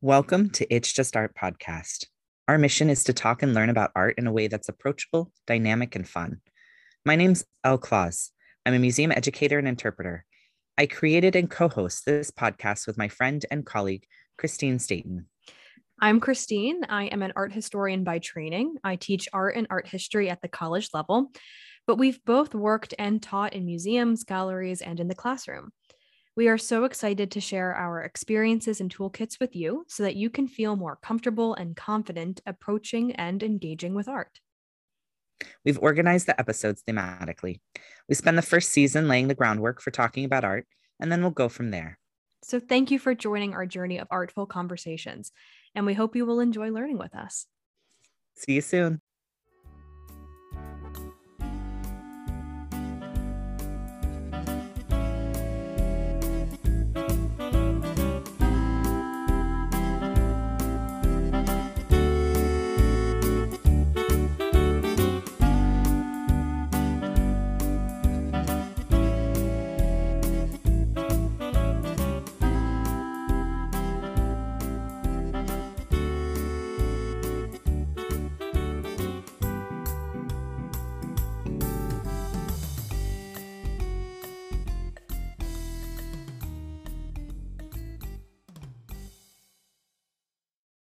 Welcome to It's Just Art podcast. Our mission is to talk and learn about art in a way that's approachable, dynamic, and fun. My name's Elle Claus. I'm a museum educator and interpreter. I created and co host this podcast with my friend and colleague, Christine Staten. I'm Christine. I am an art historian by training. I teach art and art history at the college level, but we've both worked and taught in museums, galleries, and in the classroom. We are so excited to share our experiences and toolkits with you so that you can feel more comfortable and confident approaching and engaging with art. We've organized the episodes thematically. We spend the first season laying the groundwork for talking about art, and then we'll go from there. So, thank you for joining our journey of artful conversations, and we hope you will enjoy learning with us. See you soon.